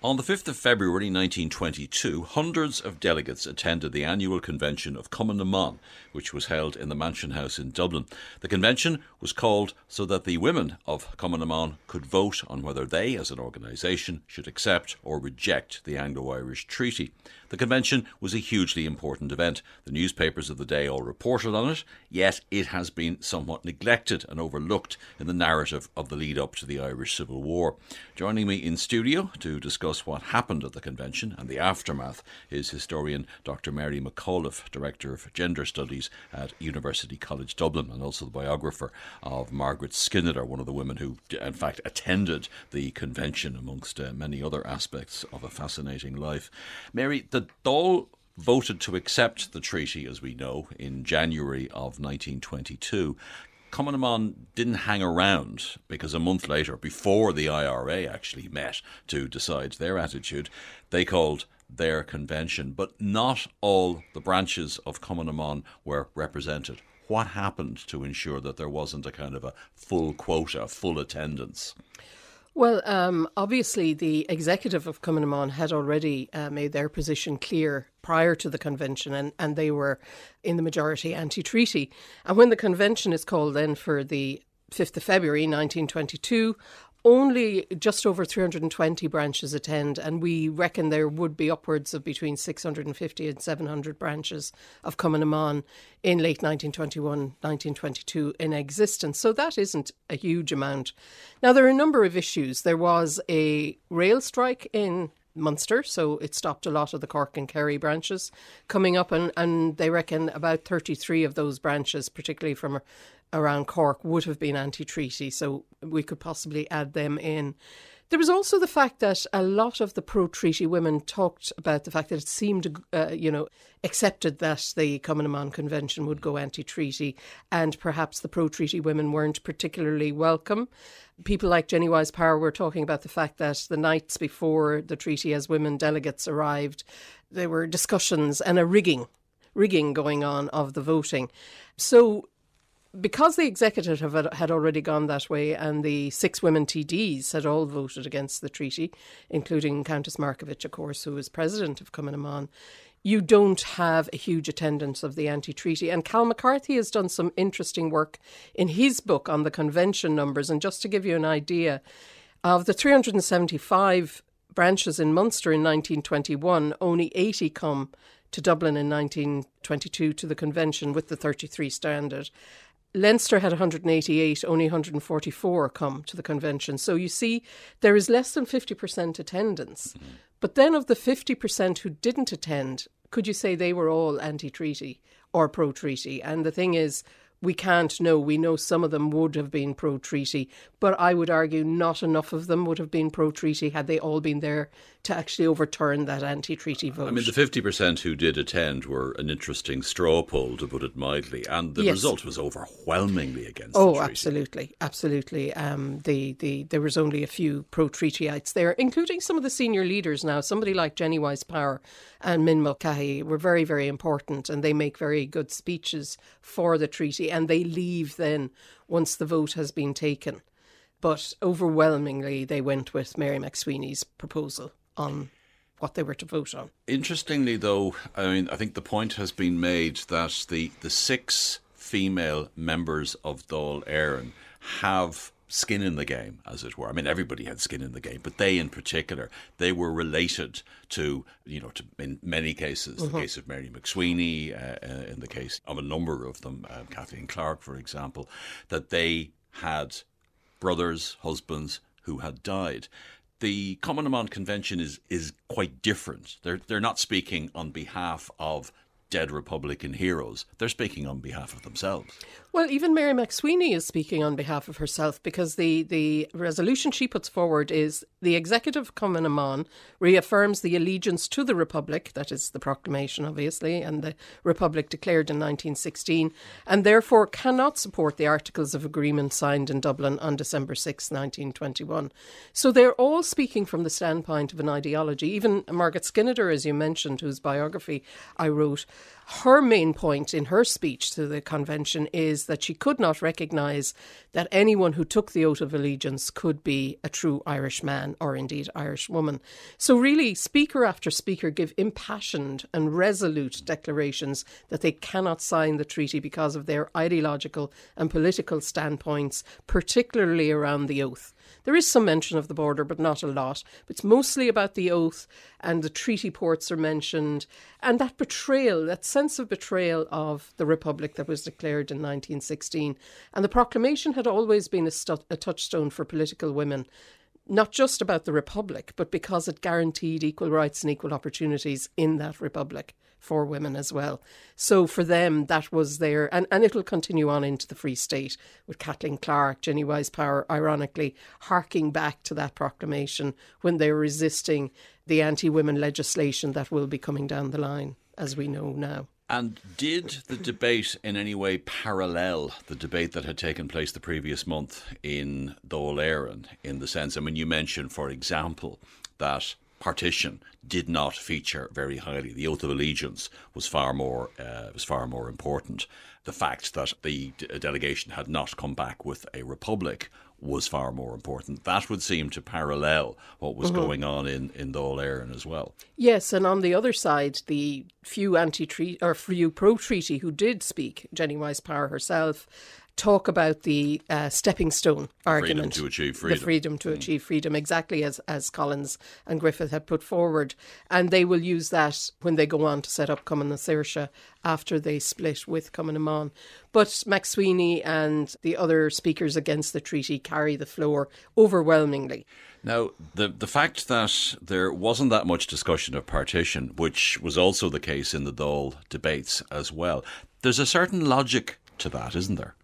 On the 5th of February 1922, hundreds of delegates attended the annual convention of Cumann na which was held in the Mansion House in Dublin. The convention was called so that the women of Cumann na could vote on whether they, as an organisation, should accept or reject the Anglo Irish Treaty. The convention was a hugely important event. The newspapers of the day all reported on it, yet it has been somewhat neglected and overlooked in the narrative of the lead up to the Irish Civil War. Joining me in studio to discuss discuss what happened at the convention and the aftermath is historian Dr. Mary McAuliffe, Director of Gender Studies at University College Dublin, and also the biographer of Margaret Skinnider, one of the women who, in fact, attended the convention amongst uh, many other aspects of a fascinating life. Mary, the Dáil voted to accept the treaty, as we know, in January of 1922. Cumann didn't hang around because a month later, before the IRA actually met to decide their attitude, they called their convention. But not all the branches of Cumann were represented. What happened to ensure that there wasn't a kind of a full quota, full attendance? Well, um, obviously, the executive of Cumann na mBan had already uh, made their position clear prior to the convention, and, and they were in the majority anti treaty. And when the convention is called then for the 5th of February 1922, only just over 320 branches attend, and we reckon there would be upwards of between 650 and 700 branches of Cumann na mBan in late 1921, 1922 in existence. So that isn't a huge amount. Now, there are a number of issues. There was a rail strike in Munster, so it stopped a lot of the Cork and Kerry branches coming up, and, and they reckon about 33 of those branches, particularly from around Cork would have been anti treaty, so we could possibly add them in. There was also the fact that a lot of the pro treaty women talked about the fact that it seemed, uh, you know, accepted that the Cumann na mBan Convention would go anti treaty, and perhaps the pro treaty women weren't particularly welcome. People like Jennie Wyse Power were talking about the fact that the nights before the treaty, as women delegates arrived, there were discussions and a rigging rigging going on of the voting. So because the executive had already gone that way and the six women TDs had all voted against the treaty, including Countess Markievicz, of course, who was president of Cumann na mBan, you don't have a huge attendance of the anti treaty. And Cal McCarthy has done some interesting work in his book on the convention numbers. And just to give you an idea, of the 375 branches in Munster in 1921, only 80 come to Dublin in 1922 to the convention with the 33 standard. Leinster had 188, only 144 come to the convention. So you see, there is less than 50% attendance. Mm-hmm. But then of the 50% who didn't attend, could you say they were all anti treaty or pro treaty? And the thing is, we can't know. We know some of them would have been pro treaty, but I would argue not enough of them would have been pro treaty had they all been there to actually overturn that anti treaty vote. I mean, the 50% who did attend were an interesting straw poll, to put it mildly, and the yes. result was overwhelmingly against Oh, absolutely. Absolutely. Um, the, the, there was only a few pro treatyites there, including some of the senior leaders now. Somebody like Jenny Wyse Power and Min Mulcahy were very, very important, and they make very good speeches for the treaty, and they leave then once the vote has been taken. But overwhelmingly, they went with Mary MacSwiney's proposal on what they were to vote on. Interestingly, though, I mean, I think the point has been made that the, the six female members of Dáil Éireann have skin in the game, as it were. I mean, everybody had skin in the game, but they in particular, they were related to, you know, to, in many cases, mm-hmm. the case of Mary MacSwiney, uh, uh, in the case of a number of them, uh, Kathleen Clarke, for example, that they had brothers, husbands who had died the Cumann mBan Convention is is quite different. They're they're not speaking on behalf of dead Republican heroes. They're speaking on behalf of themselves. Well, even Mary MacSwiney is speaking on behalf of herself because the, the resolution she puts forward is the executive na reaffirms the allegiance to the Republic, that is the proclamation, obviously, and the Republic declared in 1916, and therefore cannot support the Articles of Agreement signed in Dublin on December 6, 1921. So they're all speaking from the standpoint of an ideology. Even Margaret Skinnider, as you mentioned, whose biography I wrote, her main point in her speech to the convention is that she could not recognise that anyone who took the oath of allegiance could be a true Irish man or indeed Irish woman. So, really, speaker after speaker give impassioned and resolute declarations that they cannot sign the treaty because of their ideological and political standpoints, particularly around the oath. There is some mention of the border, but not a lot. It's mostly about the oath, and the treaty ports are mentioned, and that betrayal, that sense of betrayal of the Republic that was declared in 1916. And the proclamation had always been a, stu- a touchstone for political women not just about the Republic, but because it guaranteed equal rights and equal opportunities in that Republic for women as well. So for them, that was there, and, and it'll continue on into the Free State with Kathleen Clarke, Jennie Wyse Power, ironically, harking back to that proclamation when they were resisting the anti women legislation that will be coming down the line, as we know now. And did the debate in any way parallel the debate that had taken place the previous month in Éireann, in the sense, I mean, you mentioned, for example, that partition did not feature very highly. The oath of allegiance was far more uh, was far more important. The fact that the d- delegation had not come back with a republic was far more important. That would seem to parallel what was mm-hmm. going on in in Dáil Éireann as well. Yes, and on the other side, the few anti-treaty or few pro-treaty who did speak, Jenny Wyse Power herself, talk about the uh, stepping stone argument. Freedom to achieve freedom. The freedom to mm. achieve freedom, exactly as, as Collins and Griffith had put forward. And they will use that when they go on to set up Cumann na Saoirse after they split with Cumann na mBan. But MacSwiney and the other speakers against the treaty carry the floor overwhelmingly. Now, the the fact that there wasn't that much discussion of partition, which was also the case in the Dáil debates as well, there's a certain logic to that, isn't there?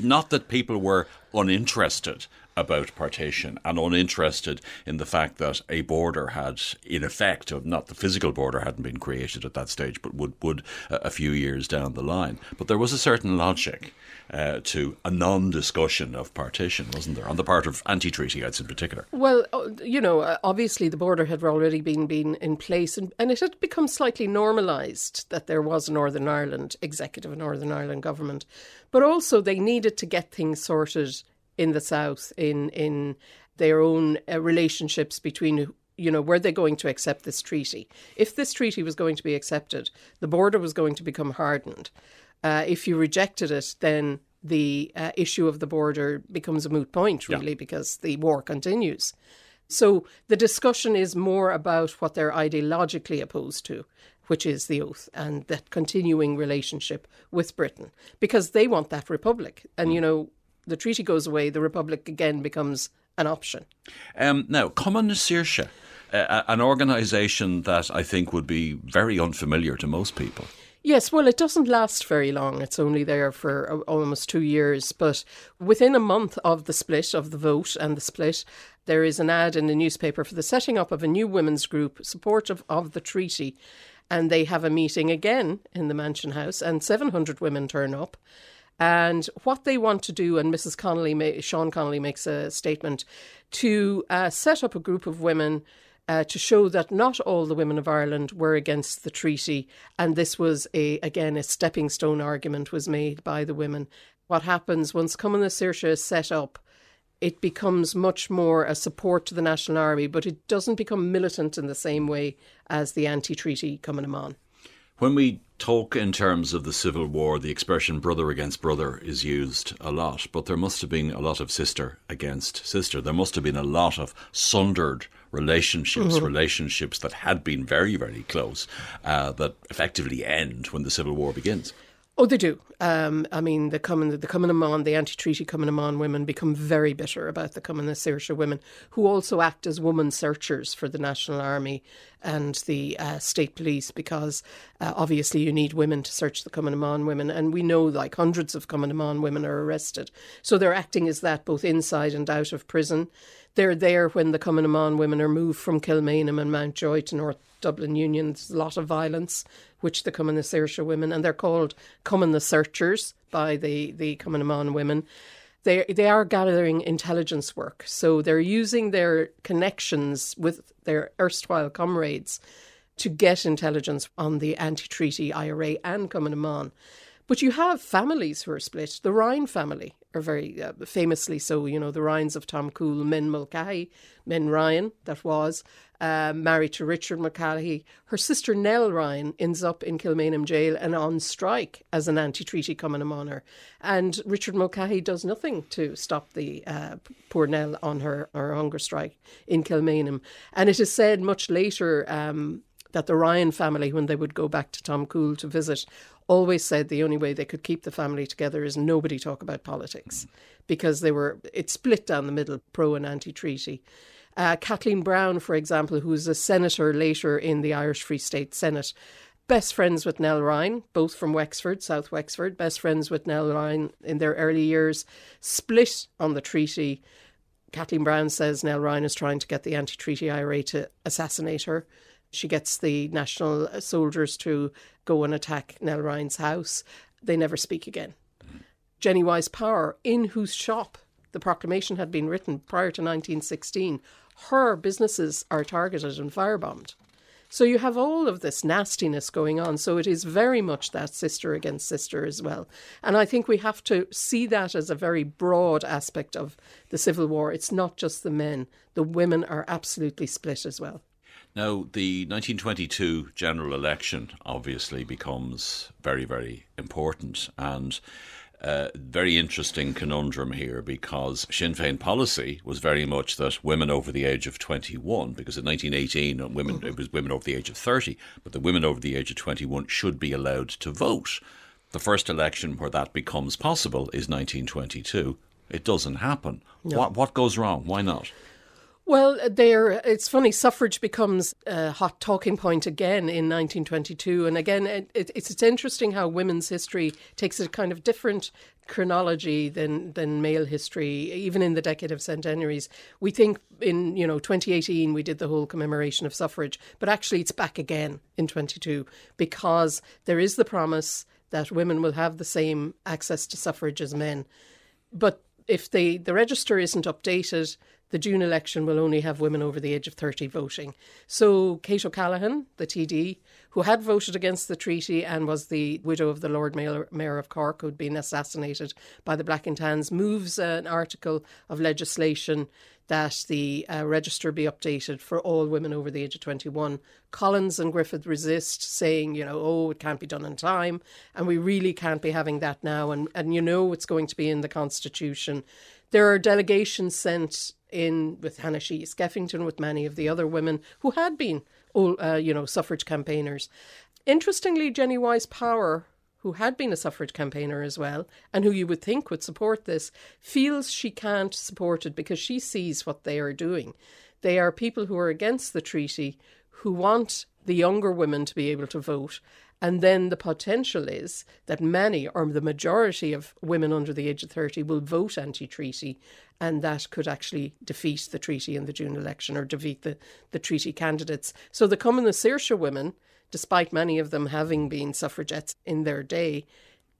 Not that people were uninterested about partition and uninterested in the fact that a border had, in effect, of not the physical border hadn't been created at that stage, but would would a few years down the line. But there was a certain logic uh, to a non-discussion of partition, wasn't there, on the part of anti-treatyites in particular? Well, uh, you know, uh, obviously the border had already been been in place, and, and it had become slightly normalised that there was a Northern Ireland executive, a Northern Ireland government, but also they needed to get things sorted in the south in in their own uh, relationships between you know were they going to accept this treaty. If this treaty was going to be accepted the border was going to become hardened. Uh, if you rejected it then the uh, issue of the border becomes a moot point really yeah. because the war continues. So the discussion is more about what they're ideologically opposed to which is the oath and that continuing relationship with Britain because they want that republic. And you know the treaty goes away, the republic again becomes an option. Um, now, Cumann na uh, an organisation that I think would be very unfamiliar to most people. Yes, well, it doesn't last very long. It's only there for almost two years. But within a month of the split, of the vote and the split, there is an ad in the newspaper for the setting up of a new women's group supportive of the treaty. And they have a meeting again in the Mansion House, and 700 women turn up. And what they want to do, and Mrs. Connolly, Sean Connolly makes a statement to uh, set up a group of women uh, to show that not all the women of Ireland were against the treaty, and this was a again a stepping stone argument was made by the women. What happens once Cumann na Saoirse is set up? It becomes much more a support to the National Army, but it doesn't become militant in the same way as the anti-treaty Cumann na mBan. When we talk in terms of the Civil War, the expression brother against brother is used a lot, but there must have been a lot of sister against sister. There must have been a lot of sundered relationships, mm-hmm. relationships that had been very, very close, uh, that effectively end when the Civil War begins. Oh, they do. Um, I mean, the Cumann, the Cumann mBan, the anti-treaty Cumann mBan women become very bitter about the Cumann na Saoirse women, who also act as woman searchers for the National Army and the uh, state police, because uh, obviously you need women to search the Cumann mBan women, and we know like hundreds of Cumann mBan women are arrested, so they're acting as that both inside and out of prison. They're there when the Cumann mBan women are moved from Kilmainham and Mountjoy to North Dublin Union. There's a lot of violence which the Cumann na Saoirse women, and they're called Cumann na Searchers by the, the Cumann women. They, they are gathering intelligence work. So they're using their connections with their erstwhile comrades to get intelligence on the anti treaty IRA and Cumann. But you have families who are split. The Ryan family are very uh, famously so, you know, the Ryans of Tomcoole, Min Mulcahy, Min Ryan, that was, uh, married to Richard Mulcahy. Her sister Nell Ryan ends up in Kilmainham jail and on strike as an anti treaty na mBan. And Richard Mulcahy does nothing to stop the uh, poor Nell on her, her hunger strike in Kilmainham. And it is said much later. Um, that the Ryan family, when they would go back to Tomcoole to visit, always said the only way they could keep the family together is nobody talk about politics because they were it split down the middle, pro and anti treaty. Uh, Kathleen Browne, for example, who was a senator later in the Irish Free State Senate, best friends with Nell Ryan, both from Wexford, South Wexford, best friends with Nell Ryan in their early years, split on the treaty. Kathleen Browne says Nell Ryan is trying to get the anti treaty IRA to assassinate her. She gets the national soldiers to go and attack Nell Ryan's house. They never speak again. Jennie Wyse Power, in whose shop the proclamation had been written prior to 1916, her businesses are targeted and firebombed. So you have all of this nastiness going on. So it is very much that sister against sister as well. And I think we have to see that as a very broad aspect of the Civil War. It's not just the men, the women are absolutely split as well. Now, the 1922 general election obviously becomes very, very important and a very interesting conundrum here because Sinn Féin policy was very much that women over the age of 21, because in 1918 uh, women it was women over the age of 30, but the women over the age of 21 should be allowed to vote. The first election where that becomes possible is 1922. It doesn't happen. No. What what goes wrong? Why not? Well, there. It's funny. Suffrage becomes a hot talking point again in 1922, and again, it, it, it's it's interesting how women's history takes a kind of different chronology than than male history. Even in the decade of centenaries, we think in you know 2018 we did the whole commemoration of suffrage, but actually it's back again in 22 because there is the promise that women will have the same access to suffrage as men, but if the, the register isn't updated, the June election will only have women over the age of 30 voting. So Kate O'Callaghan, the TD, who had voted against the treaty and was the widow of the Lord Mayor, Mayor of Cork who'd been assassinated by the Black and Tans, moves an article of legislation that the uh, register be updated for all women over the age of 21. Collins and Griffith resist, saying, you know, oh, it can't be done in time, and we really can't be having that now. And, and you know, it's going to be in the Constitution. There are delegations sent in with Hannah Sheehy Skeffington, with many of the other women who had been, uh, you know, suffrage campaigners. Interestingly, Jennie Wyse Power, who had been a suffrage campaigner as well, and who you would think would support this, feels she can't support it because she sees what they are doing. They are people who are against the treaty, who want the younger women to be able to vote. And then the potential is that many or the majority of women under the age of 30 will vote anti treaty, and that could actually defeat the treaty in the June election or defeat the, the treaty candidates. So the Cumann na women despite many of them having been suffragettes in their day,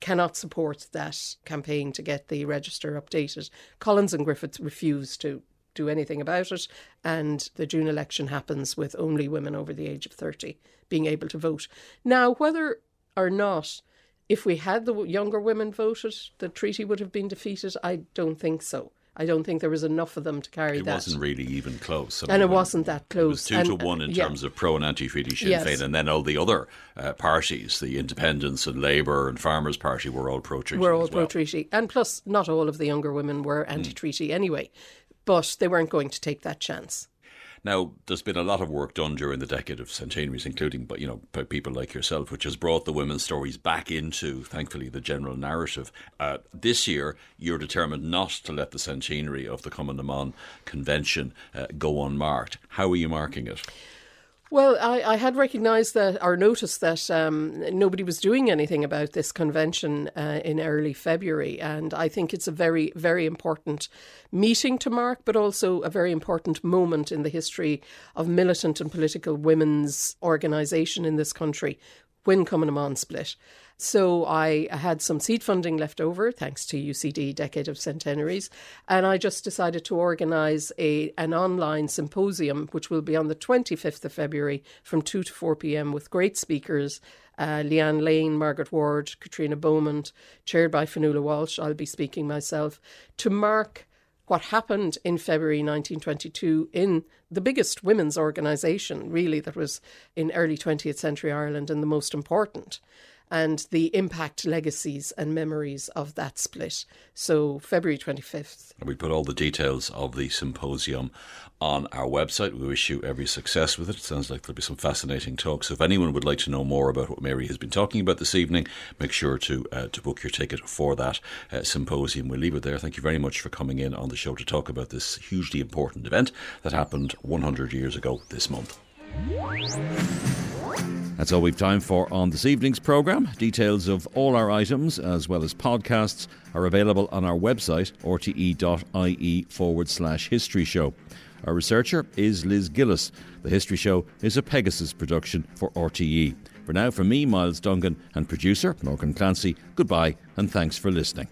cannot support that campaign to get the register updated. Collins and Griffiths refused to do anything about it, and the June election happens with only women over the age of 30 being able to vote. Now, whether or not if we had the younger women voted, the treaty would have been defeated, I don't think so. I don't think there was enough of them to carry it that. It wasn't really even close. I and mean, it wasn't that close. It was two and, to one in terms of pro and anti treaty Sinn yes. Féin, and then all the other uh, parties, the Independents and Labour and Farmers Party, were all pro treaty. Were all pro treaty, and plus, not all of the younger women were anti treaty mm. anyway, but they weren't going to take that chance. Now, there's been a lot of work done during the decade of centenaries, including, but you know, by people like yourself, which has brought the women's stories back into, thankfully, the general narrative. Uh, this year, you're determined not to let the centenary of the Cumann na Convention uh, go unmarked. How are you marking it? Well, I, I, had recognised that or noticed that um, nobody was doing anything about this convention uh, in early February, and I think it's a very, very important meeting to mark, but also a very important moment in the history of militant and political women's organisation in this country. when Cumann split. So I had some seed funding left over, thanks to UCD Decade of Centenaries, and I just decided to organise a an online symposium, which will be on the 25th of February from 2 to 4 p.m. with great speakers. Uh, Leeann Lane, Margaret Ward, Caitriona Beaumont, chaired by Fionnuala Walsh. I'll be speaking myself to mark what happened in February 1922 in the biggest women's organisation, really, that was in early 20th century Ireland and the most important and the impact, legacies, and memories of that split. So, February 25th. We put all the details of the symposium on our website. We wish you every success with it. it. Sounds like there'll be some fascinating talks. So if anyone would like to know more about what Mary has been talking about this evening, make sure to uh, to book your ticket for that uh, symposium. We'll leave it there. Thank you very much for coming in on the show to talk about this hugely important event that happened 100 years ago this month. That's all we've time for on this evening's programme. Details of all our items, as well as podcasts, are available on our website, rte.ie forward slash history show. Our researcher is Liz Gillis. The History Show is a Pegasus production for RTE. For now, from me, Myles Dungan, and producer Morgan Clancy, goodbye and thanks for listening.